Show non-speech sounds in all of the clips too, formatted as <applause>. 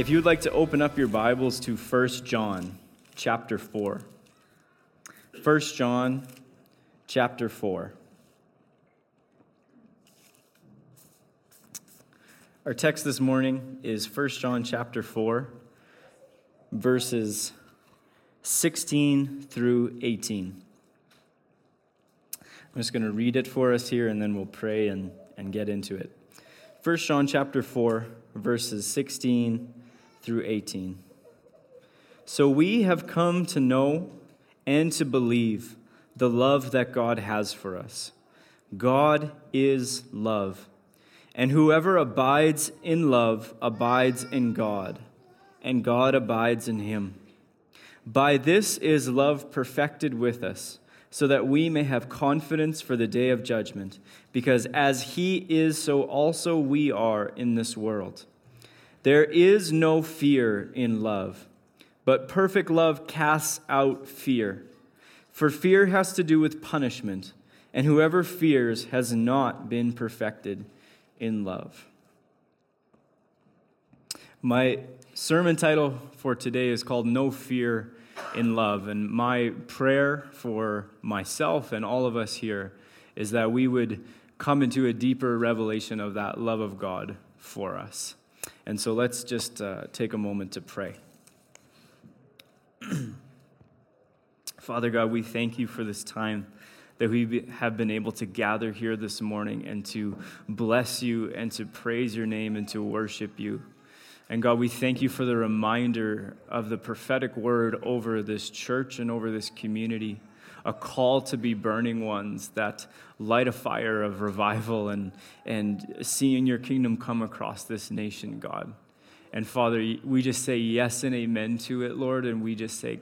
if you would like to open up your Bibles to 1 John chapter 4. 1 John chapter 4. Our text this morning is 1 John chapter 4, verses 16 through 18. I'm just going to read it for us here and then we'll pray and, and get into it. 1 John chapter 4, verses 16 through 18. So we have come to know and to believe the love that God has for us. God is love. And whoever abides in love abides in God, and God abides in him. By this is love perfected with us, so that we may have confidence for the day of judgment, because as he is, so also we are in this world. There is no fear in love, but perfect love casts out fear. For fear has to do with punishment, and whoever fears has not been perfected in love. My sermon title for today is called No Fear in Love, and my prayer for myself and all of us here is that we would come into a deeper revelation of that love of God for us. And so let's just uh, take a moment to pray. <clears throat> Father God, we thank you for this time that we have been able to gather here this morning and to bless you and to praise your name and to worship you. And God, we thank you for the reminder of the prophetic word over this church and over this community a call to be burning ones that light a fire of revival and, and seeing your kingdom come across this nation, God. And Father, we just say yes and amen to it, Lord, and we just say,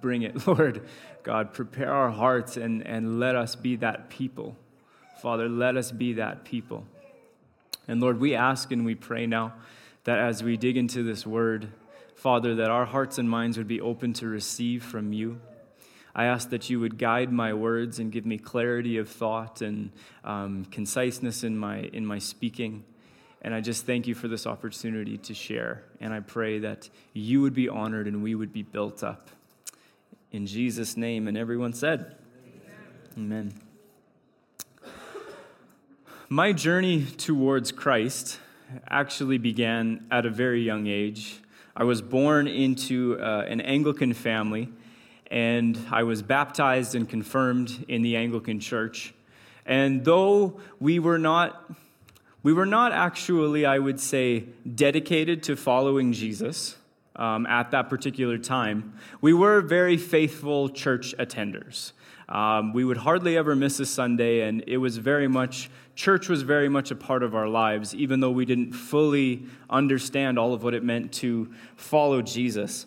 bring it, <laughs> Lord. God, prepare our hearts and, and let us be that people. Father, let us be that people. And Lord, we ask and we pray now that as we dig into this word, Father, that our hearts and minds would be open to receive from you. I ask that you would guide my words and give me clarity of thought and um, conciseness in my, in my speaking. And I just thank you for this opportunity to share. And I pray that you would be honored and we would be built up. In Jesus' name. And everyone said, Amen. Amen. My journey towards Christ actually began at a very young age. I was born into uh, an Anglican family and I was baptized and confirmed in the Anglican Church. And though we were not we were not actually, I would say, dedicated to following Jesus um, at that particular time. We were very faithful church attenders. Um, we would hardly ever miss a Sunday, and it was very much, church was very much a part of our lives, even though we didn't fully understand all of what it meant to follow Jesus.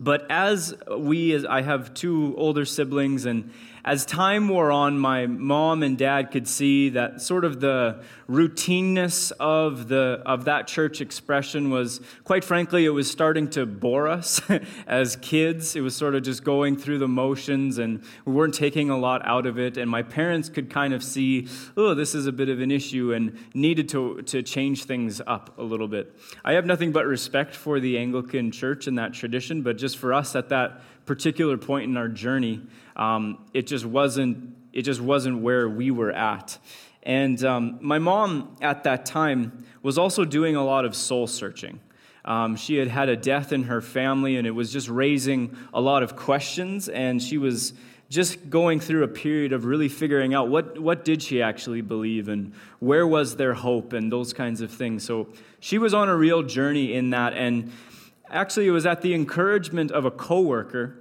But as we, as I have two older siblings, and as time wore on, my mom and dad could see that sort of the routineness of, the, of that church expression was, quite frankly, it was starting to bore us <laughs> as kids. It was sort of just going through the motions, and we weren't taking a lot out of it. And my parents could kind of see, oh, this is a bit of an issue, and needed to, to change things up a little bit. I have nothing but respect for the Anglican church and that tradition, but just for us at that particular point in our journey, um, it just wasn't it just wasn't where we were at. And um, my mom at that time was also doing a lot of soul searching. Um, she had had a death in her family, and it was just raising a lot of questions. And she was just going through a period of really figuring out what, what did she actually believe and where was their hope and those kinds of things. So she was on a real journey in that. And actually, it was at the encouragement of a coworker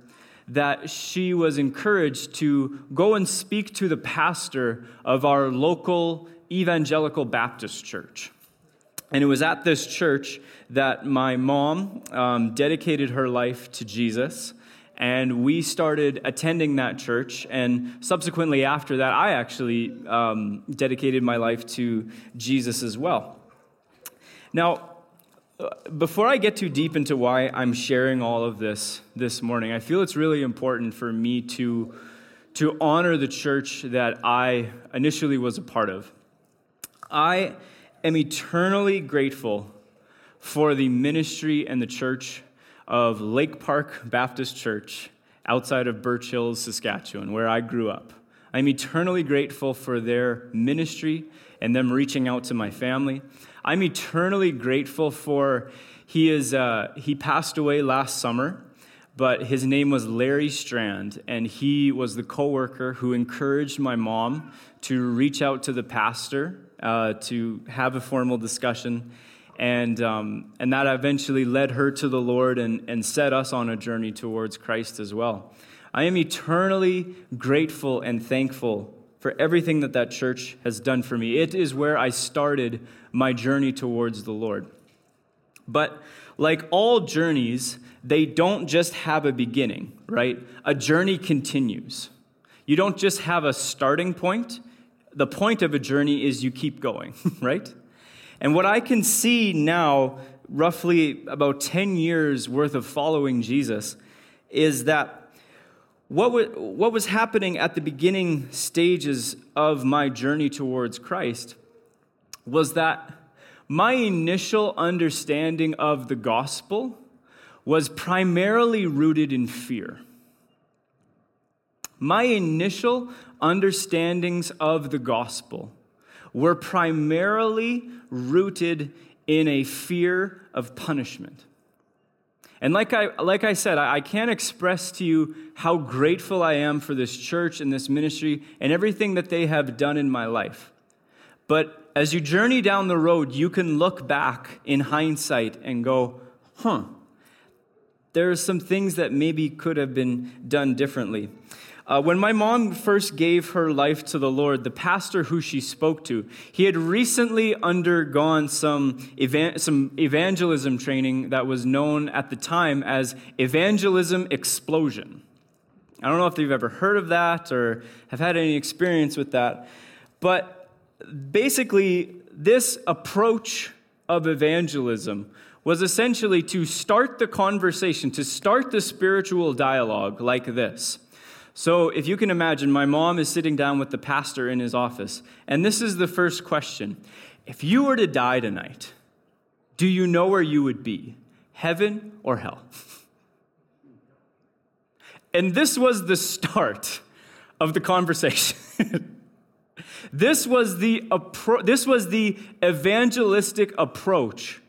that she was encouraged to go and speak to the pastor of our local evangelical Baptist church. And it was at this church that my mom um, dedicated her life to Jesus. And we started attending that church. And subsequently, after that, I actually um, dedicated my life to Jesus as well. Now, before I get too deep into why I'm sharing all of this this morning, I feel it's really important for me to, to honor the church that I initially was a part of. I am eternally grateful for the ministry and the church of Lake Park Baptist Church outside of Birch Hills, Saskatchewan, where I grew up. I'm eternally grateful for their ministry and them reaching out to my family. I'm eternally grateful for he is uh, he passed away last summer, but his name was Larry Strand, and he was the coworker who encouraged my mom to reach out to the pastor uh, to have a formal discussion. And, um, and that eventually led her to the Lord and, and set us on a journey towards Christ as well. I am eternally grateful and thankful for everything that that church has done for me. It is where I started my journey towards the Lord. But like all journeys, they don't just have a beginning, right? A journey continues. You don't just have a starting point. The point of a journey is you keep going, <laughs> right? And what I can see now, roughly about 10 years worth of following Jesus, is that what, what was happening at the beginning stages of my journey towards Christ was that my initial understanding of the gospel was primarily rooted in fear. My initial understandings of the gospel were primarily rooted in a fear of punishment. And like I, like I said, I, I can't express to you how grateful I am for this church and this ministry and everything that they have done in my life. But as you journey down the road, you can look back in hindsight and go, huh, there are some things that maybe could have been done differently. Uh, when my mom first gave her life to the Lord, the pastor who she spoke to, he had recently undergone some, evan- some evangelism training that was known at the time as evangelism explosion. I don't know if you've ever heard of that or have had any experience with that, but basically, this approach of evangelism was essentially to start the conversation, to start the spiritual dialogue like this. So, if you can imagine, my mom is sitting down with the pastor in his office, and this is the first question If you were to die tonight, do you know where you would be, heaven or hell? <laughs> and this was the start of the conversation. <laughs> this, was the appro- this was the evangelistic approach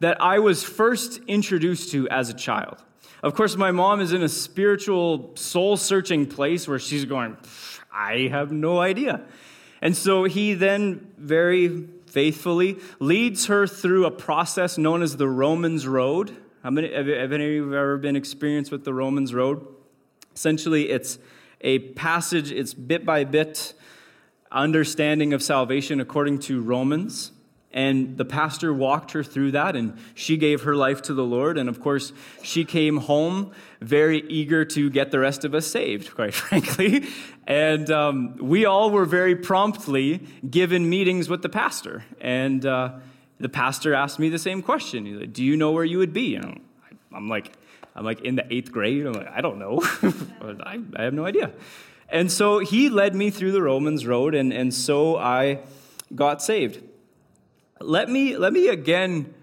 that I was first introduced to as a child. Of course, my mom is in a spiritual, soul searching place where she's going, I have no idea. And so he then very faithfully leads her through a process known as the Romans Road. How many, have any of you ever been experienced with the Romans Road? Essentially, it's a passage, it's bit by bit understanding of salvation according to Romans. And the pastor walked her through that, and she gave her life to the Lord. And of course, she came home very eager to get the rest of us saved, <laughs> quite frankly. And um, we all were very promptly given meetings with the pastor. And uh, the pastor asked me the same question He's like, Do you know where you would be? And I'm like, I'm like in the eighth grade. I'm like, I don't know. <laughs> I, I have no idea. And so he led me through the Romans road, and, and so I got saved. Let me, let me again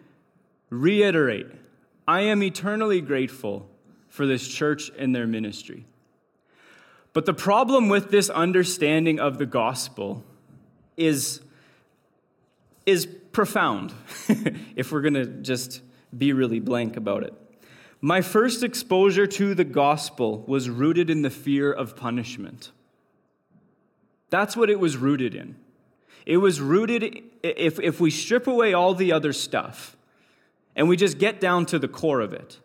reiterate I am eternally grateful for this church and their ministry. But the problem with this understanding of the gospel is, is profound, <laughs> if we're going to just be really blank about it. My first exposure to the gospel was rooted in the fear of punishment. That's what it was rooted in. It was rooted, if, if we strip away all the other stuff and we just get down to the core of it,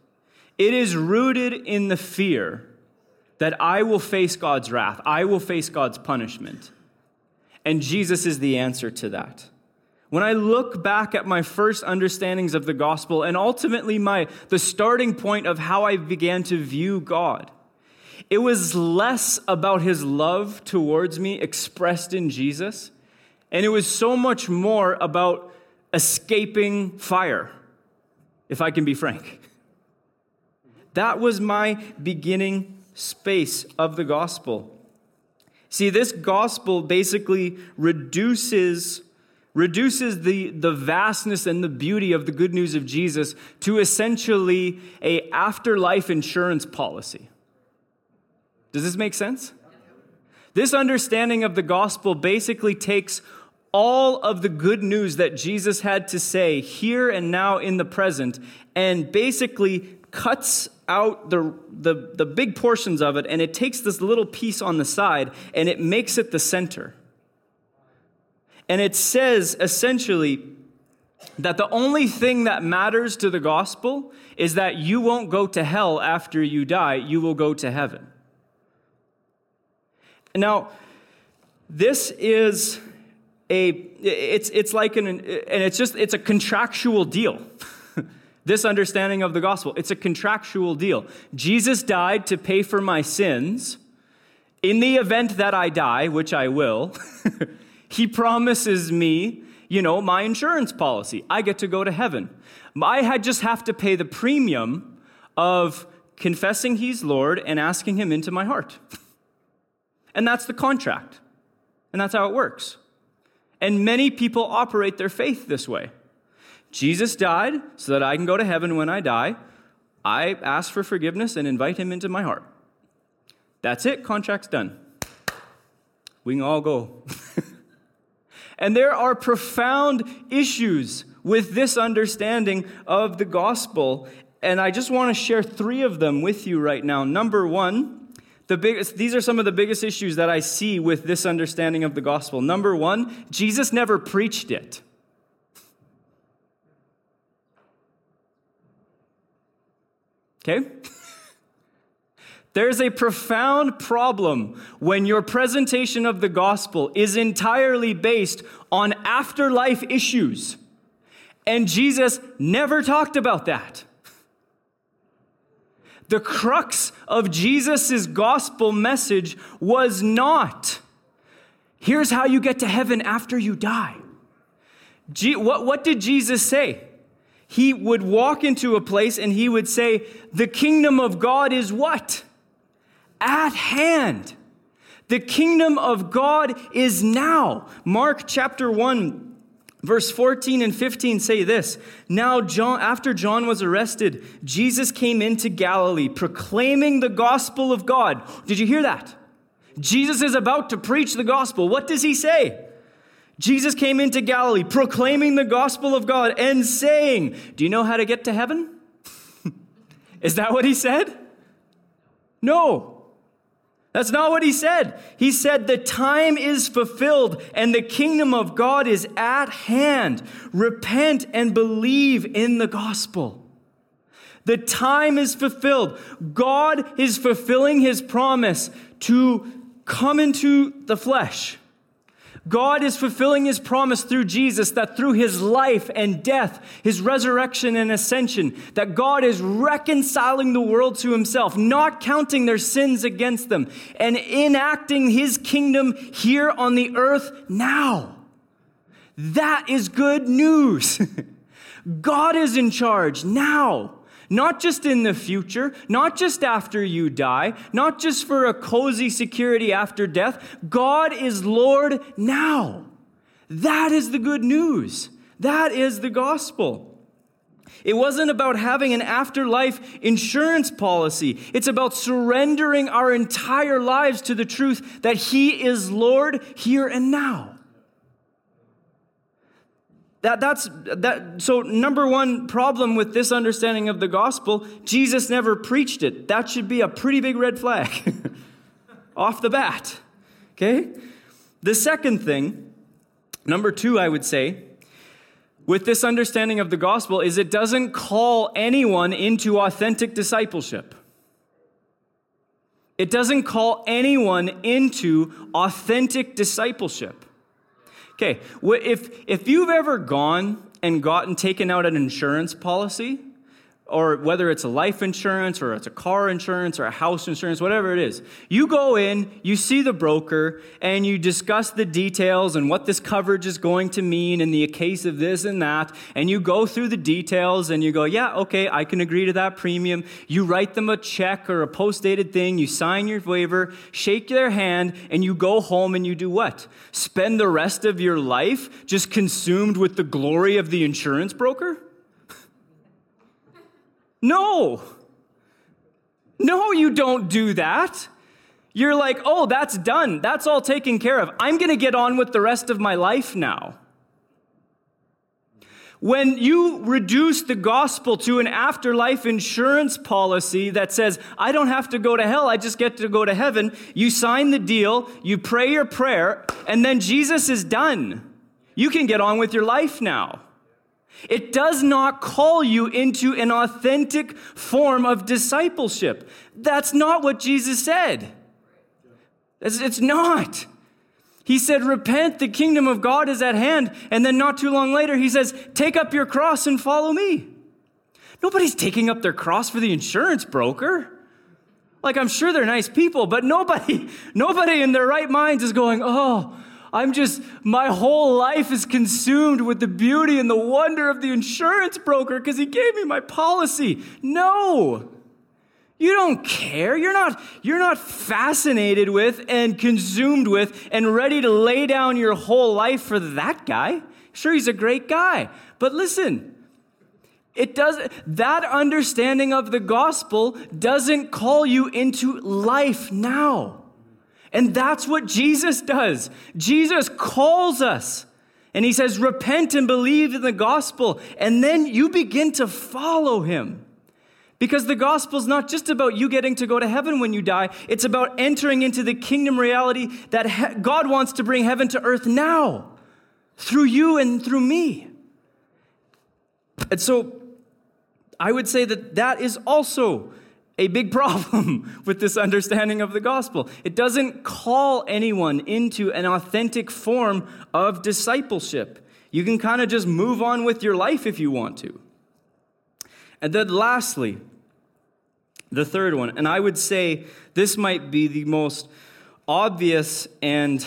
it is rooted in the fear that I will face God's wrath, I will face God's punishment. And Jesus is the answer to that. When I look back at my first understandings of the gospel and ultimately my the starting point of how I began to view God, it was less about his love towards me expressed in Jesus and it was so much more about escaping fire, if I can be frank. That was my beginning space of the gospel. See, this gospel basically reduces reduces the, the vastness and the beauty of the good news of Jesus to essentially a afterlife insurance policy. Does this make sense? This understanding of the gospel basically takes all of the good news that Jesus had to say here and now in the present and basically cuts out the, the, the big portions of it and it takes this little piece on the side and it makes it the center. And it says essentially that the only thing that matters to the gospel is that you won't go to hell after you die, you will go to heaven. Now, this is a it's it's like an and it's just it's a contractual deal. <laughs> this understanding of the gospel, it's a contractual deal. Jesus died to pay for my sins. In the event that I die, which I will, <laughs> He promises me, you know, my insurance policy. I get to go to heaven. I just have to pay the premium of confessing He's Lord and asking Him into my heart. <laughs> And that's the contract. And that's how it works. And many people operate their faith this way. Jesus died so that I can go to heaven when I die. I ask for forgiveness and invite him into my heart. That's it, contract's done. We can all go. <laughs> And there are profound issues with this understanding of the gospel. And I just want to share three of them with you right now. Number one, the biggest, these are some of the biggest issues that I see with this understanding of the gospel. Number one, Jesus never preached it. Okay? <laughs> There's a profound problem when your presentation of the gospel is entirely based on afterlife issues. And Jesus never talked about that. The crux of Jesus' gospel message was not here's how you get to heaven after you die. what, what did Jesus say? He would walk into a place and he would say, The kingdom of God is what? at hand. The kingdom of God is now. Mark chapter 1 Verse 14 and 15 say this Now, John, after John was arrested, Jesus came into Galilee proclaiming the gospel of God. Did you hear that? Jesus is about to preach the gospel. What does he say? Jesus came into Galilee proclaiming the gospel of God and saying, Do you know how to get to heaven? <laughs> is that what he said? No. That's not what he said. He said, The time is fulfilled and the kingdom of God is at hand. Repent and believe in the gospel. The time is fulfilled. God is fulfilling his promise to come into the flesh. God is fulfilling his promise through Jesus that through his life and death, his resurrection and ascension, that God is reconciling the world to himself, not counting their sins against them, and enacting his kingdom here on the earth now. That is good news. <laughs> God is in charge now not just in the future, not just after you die, not just for a cozy security after death. God is Lord now. That is the good news. That is the gospel. It wasn't about having an afterlife insurance policy. It's about surrendering our entire lives to the truth that He is Lord here and now. That, that's that so number one problem with this understanding of the gospel jesus never preached it. That should be a pretty big red flag. <laughs> Off the bat. Okay? The second thing number two i would say with this understanding of the gospel is it doesn't call anyone into authentic discipleship. It doesn't call anyone into authentic discipleship Okay, if, if you've ever gone and gotten taken out an insurance policy, or whether it's a life insurance or it's a car insurance or a house insurance, whatever it is. You go in, you see the broker, and you discuss the details and what this coverage is going to mean in the case of this and that. And you go through the details and you go, yeah, okay, I can agree to that premium. You write them a check or a post dated thing, you sign your waiver, shake their hand, and you go home and you do what? Spend the rest of your life just consumed with the glory of the insurance broker? No. No, you don't do that. You're like, oh, that's done. That's all taken care of. I'm going to get on with the rest of my life now. When you reduce the gospel to an afterlife insurance policy that says, I don't have to go to hell, I just get to go to heaven, you sign the deal, you pray your prayer, and then Jesus is done. You can get on with your life now. It does not call you into an authentic form of discipleship. That's not what Jesus said. It's, not. He said, Repent, the kingdom of God is at hand. And then not too long later, he says, Take up your cross and follow me. Nobody's taking up their cross for the insurance broker. Like, I'm sure they're nice people, but nobody, <laughs> nobody in their right minds is going, Oh, I'm just, my whole life is consumed with the beauty and the wonder of the insurance broker because he gave me my policy. No. You don't care. You're not, you're not fascinated with and consumed with and ready to lay down your whole life for that guy. Sure, he's a great guy. But listen, it does that understanding of the gospel doesn't call you into life now. And that's what Jesus does. Jesus calls us and he says, Repent and believe in the gospel. And then you begin to follow him. Because the gospel is not just about you getting to go to heaven when you die, it's about entering into the kingdom reality that God wants to bring heaven to earth now through you and through me. And so I would say that that is also a big problem <laughs> with this understanding of the gospel. It doesn't call anyone into an authentic form of discipleship. You can kind of just move on with your life if you want to. And then, lastly, the third one, and I would say this might be the most obvious and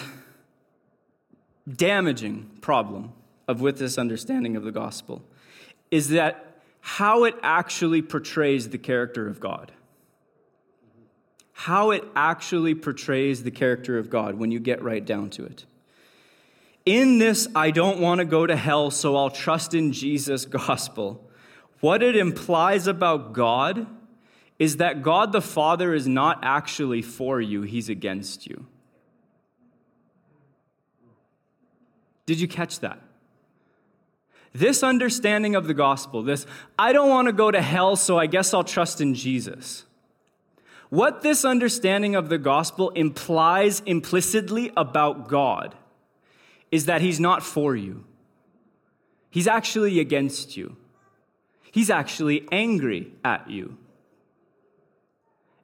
damaging problem of with this understanding of the gospel is that how it actually portrays the character of God how it actually portrays the character of God when you get right down to it. In this, I don't want to go to hell, so I'll trust in Jesus' <laughs> gospel. What it implies about God is that God the Father is not actually for you, He's against you. Did you catch that? This understanding of the gospel, this, I don't want to go to hell, so I guess I'll trust in Jesus what this understanding of the gospel implies implicitly about God is that He's not for you, He's actually against you, He's actually angry at you.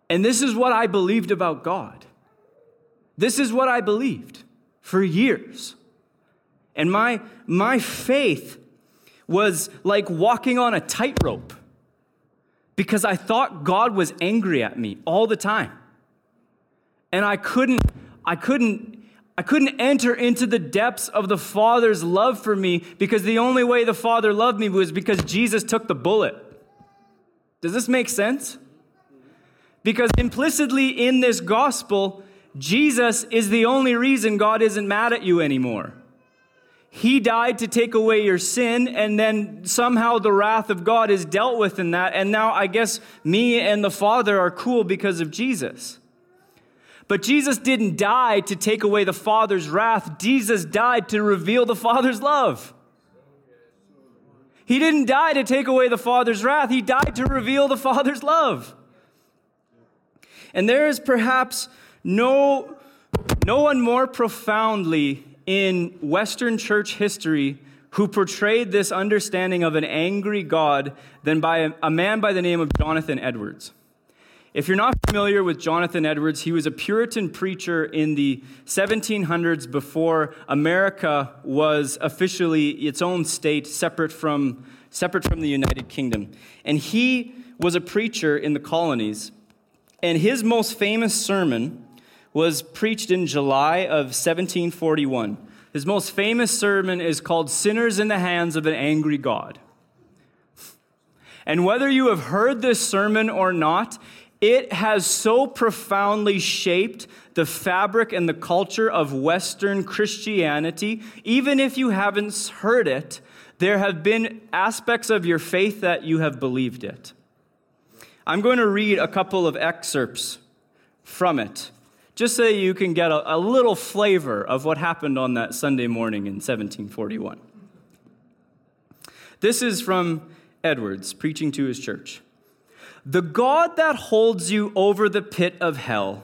And this is what I believed about God. This is what I believed for years. And my, my faith was like walking on a tightrope because I thought God was angry at me all the time. And I couldn't, I couldn't, I couldn't enter into the depths of the Father's love for me because the only way the Father loved me was because Jesus took the bullet. Does this make sense? Because implicitly in this gospel, Jesus is the only reason God isn't mad at you anymore. He died to take away your sin, and then somehow the wrath of God is dealt with in that. And now I guess me and the Father are cool because of Jesus. But Jesus didn't die to take away the Father's wrath, Jesus died to reveal the Father's love. He didn't die to take away the Father's wrath, He died to reveal the Father's love. And there is perhaps no, no one more profoundly in Western church history who portrayed this understanding of an angry God than by a, a, man by the name of Jonathan Edwards. If you're not familiar with Jonathan Edwards, he was a Puritan preacher in the 1700s before America was officially its own state, separate from separate from the United Kingdom. And he was a preacher in the colonies. And his most famous sermon was preached in July of 1741. His most famous sermon is called Sinners in the Hands of an Angry God. And whether you have heard this sermon or not, it has so profoundly shaped the fabric and the culture of Western Christianity. Even if you haven't heard it, there have been aspects of your faith that you have believed it. I'm going to read a couple of excerpts from it, just so you can get a, a little flavor of what happened on that Sunday morning in 1741. This is from Edwards preaching to his church. The God that holds you over the pit of hell,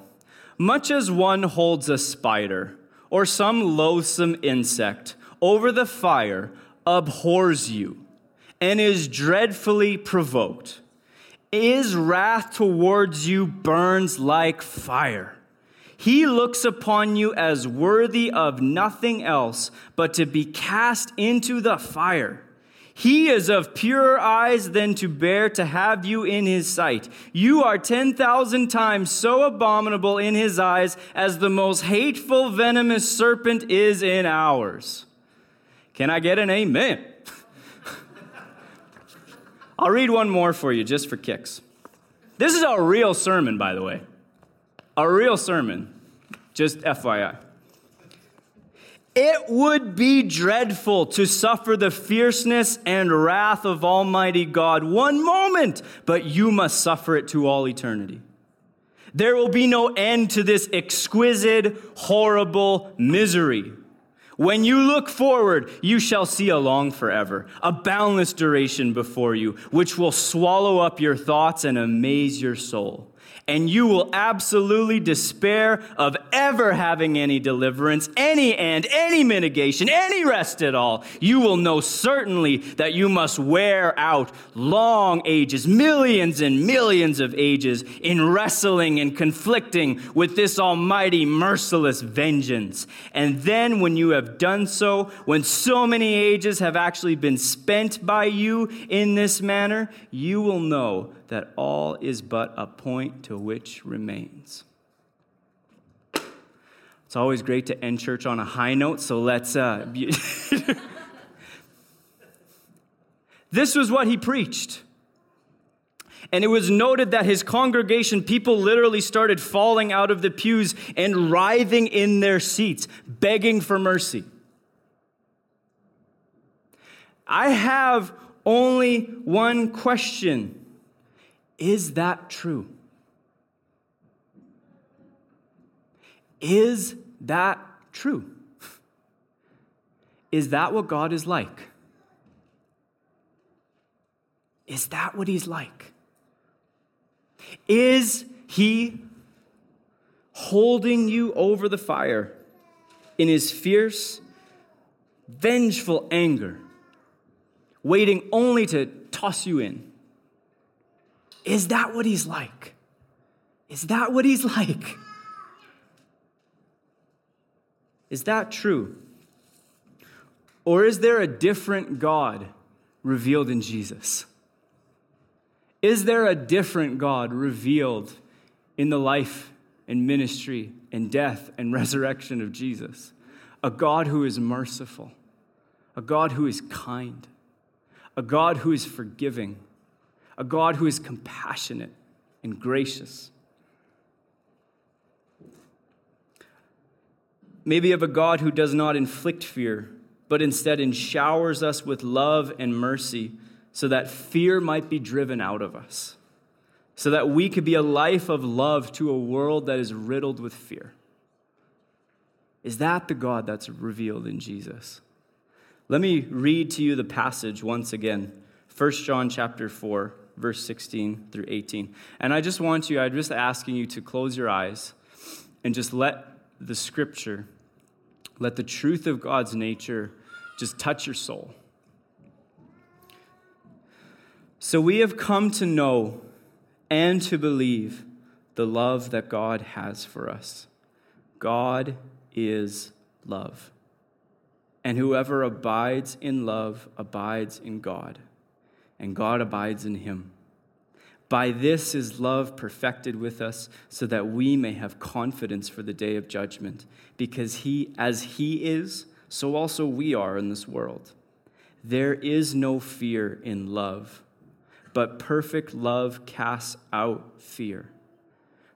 much as one holds a spider or some loathsome insect over the fire, abhors you and is dreadfully provoked his wrath towards you burns like fire. He looks upon you as worthy of nothing else but to be cast into the fire. He is of purer eyes than to bear to have you in his sight. You are 10,000 times so abominable in his eyes as the most hateful, venomous serpent is in ours. Can I get an amen? <laughs> I'll read one more for you just for kicks. This is a real sermon, by the way. A real sermon. Just FYI. It would be dreadful to suffer the fierceness and wrath of Almighty God one moment, but you must suffer it to all eternity. There will be no end to this exquisite, horrible misery. When you look forward, you shall see a long forever, a boundless duration before you, which will swallow up your thoughts and amaze your soul and you will absolutely despair of ever having any deliverance, any end, any mitigation, any rest at all. You will know certainly that you must wear out long ages, millions and millions of ages, in wrestling and conflicting with this almighty merciless vengeance. And then, when you have done so, when so many ages have actually been spent by you in this manner, you will know that all is but a point to which remains. It's always great to end church on a high note, so let's. Uh, <laughs> this was what he preached. And it was noted that his congregation, people literally started falling out of the pews and writhing in their seats, begging for mercy. I have only one question is that true? Is that true? Is that what God is like? Is that what He's like? Is He holding you over the fire in His fierce, vengeful anger, waiting only to toss you in? Is that what he's like? Is that what he's <laughs> like? Is that true? Or is there a different God revealed in Jesus? Is there a different God revealed in the life and ministry and death and <laughs> resurrection of Jesus? A God who is merciful, a God who is kind, a God who is forgiving, a God who is compassionate and gracious. Maybe of a God who does not inflict fear, but instead showers us with love and mercy so that fear might be driven out of us, so that we could be a life of love to a world that is riddled with fear. Is that the God that's revealed in Jesus? Let me read to you the passage once again. 1 John chapter 4 verse 16 through 18. And I just want you, I'm just asking you to close your eyes and just let the scripture, let the truth of God's nature just touch your soul. So we have come to know and to believe the love that God has for us. God is love. And whoever abides in love abides in God and God abides in him. By this is love perfected with us, so that we may have confidence for the day of judgment, because he, as he is, so also we are in this world. There is no fear in love, but perfect love casts out fear.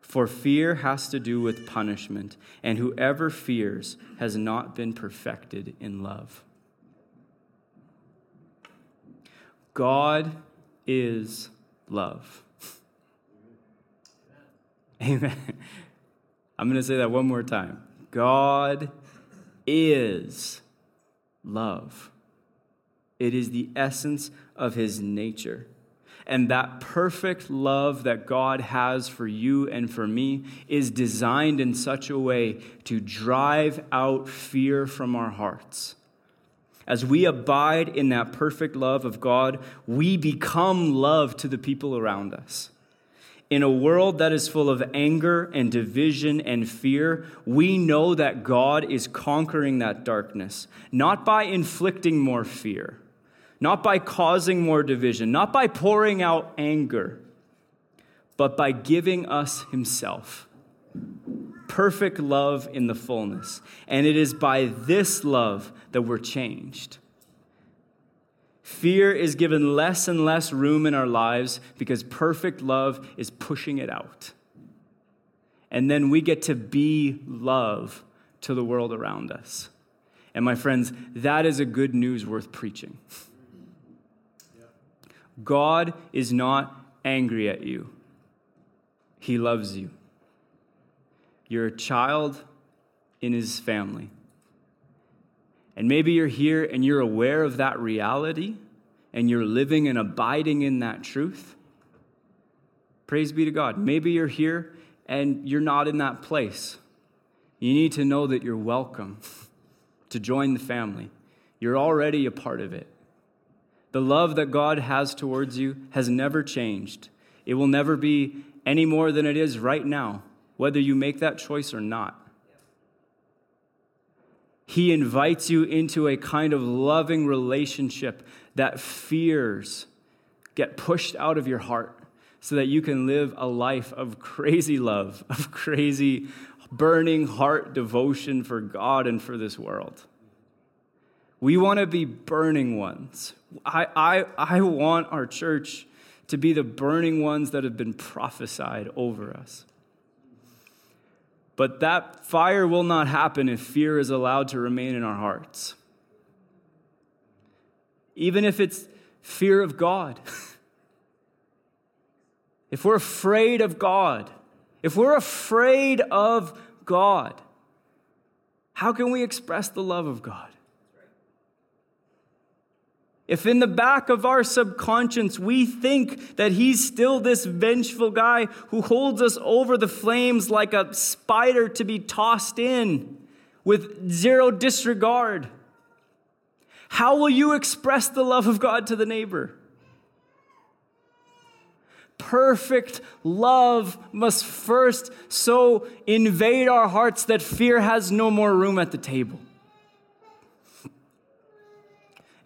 For fear has to do with punishment, and whoever fears has not been perfected in love. God is love. <laughs> Amen. I'm going to say that one more time. God is love. It is the essence of his nature. And that perfect love that God has for you and for me is designed in such a way to drive out fear from our hearts as we abide in that perfect love of God, we become love to the people around us. In a world that is full of anger and division and fear, we know that God is conquering that darkness, not by inflicting more fear, not by causing more division, not by pouring out anger, but by giving us Himself perfect love in the fullness. And it is by this love that we're changed. Fear is given less and less room in our lives because perfect love is pushing it out. And then we get to be love to the world around us. And my friends, that is a good news worth preaching. God is not angry at you, He loves you. You're a child in his family. And maybe you're here and you're aware of that reality and you're living and abiding in that truth. Praise be to God. Maybe you're here and you're not in that place. You need to know that you're welcome to join the family. You're already a part of it. The love that God has towards you has never changed. It will never be any more than it is right now whether you make that choice or not. He invites you into a kind of loving relationship that fears get pushed out of your heart so that you can live a life of crazy love, <laughs> of crazy, burning heart devotion for God and for this world. We want to be burning ones. I, I, I want our church to be the burning ones that have been prophesied over us. But that fire will not happen if fear is allowed to remain in our hearts. Even if it's fear of God. <laughs> if we're afraid of God, if we're afraid of God, how can we express the love of God? If in the back of our subconscious we think that he's still this vengeful guy who holds us over the flames like a spider to be tossed in with zero disregard, how will you express the love of God to the neighbor? Perfect love must first so invade our hearts that fear has no more room at the table.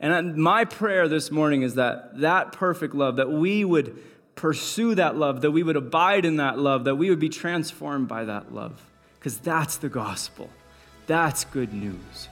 And my prayer this morning is that that perfect love, that we would pursue that love, that we would abide in that love, that we would be transformed by that love. Because that's the gospel. That's good news.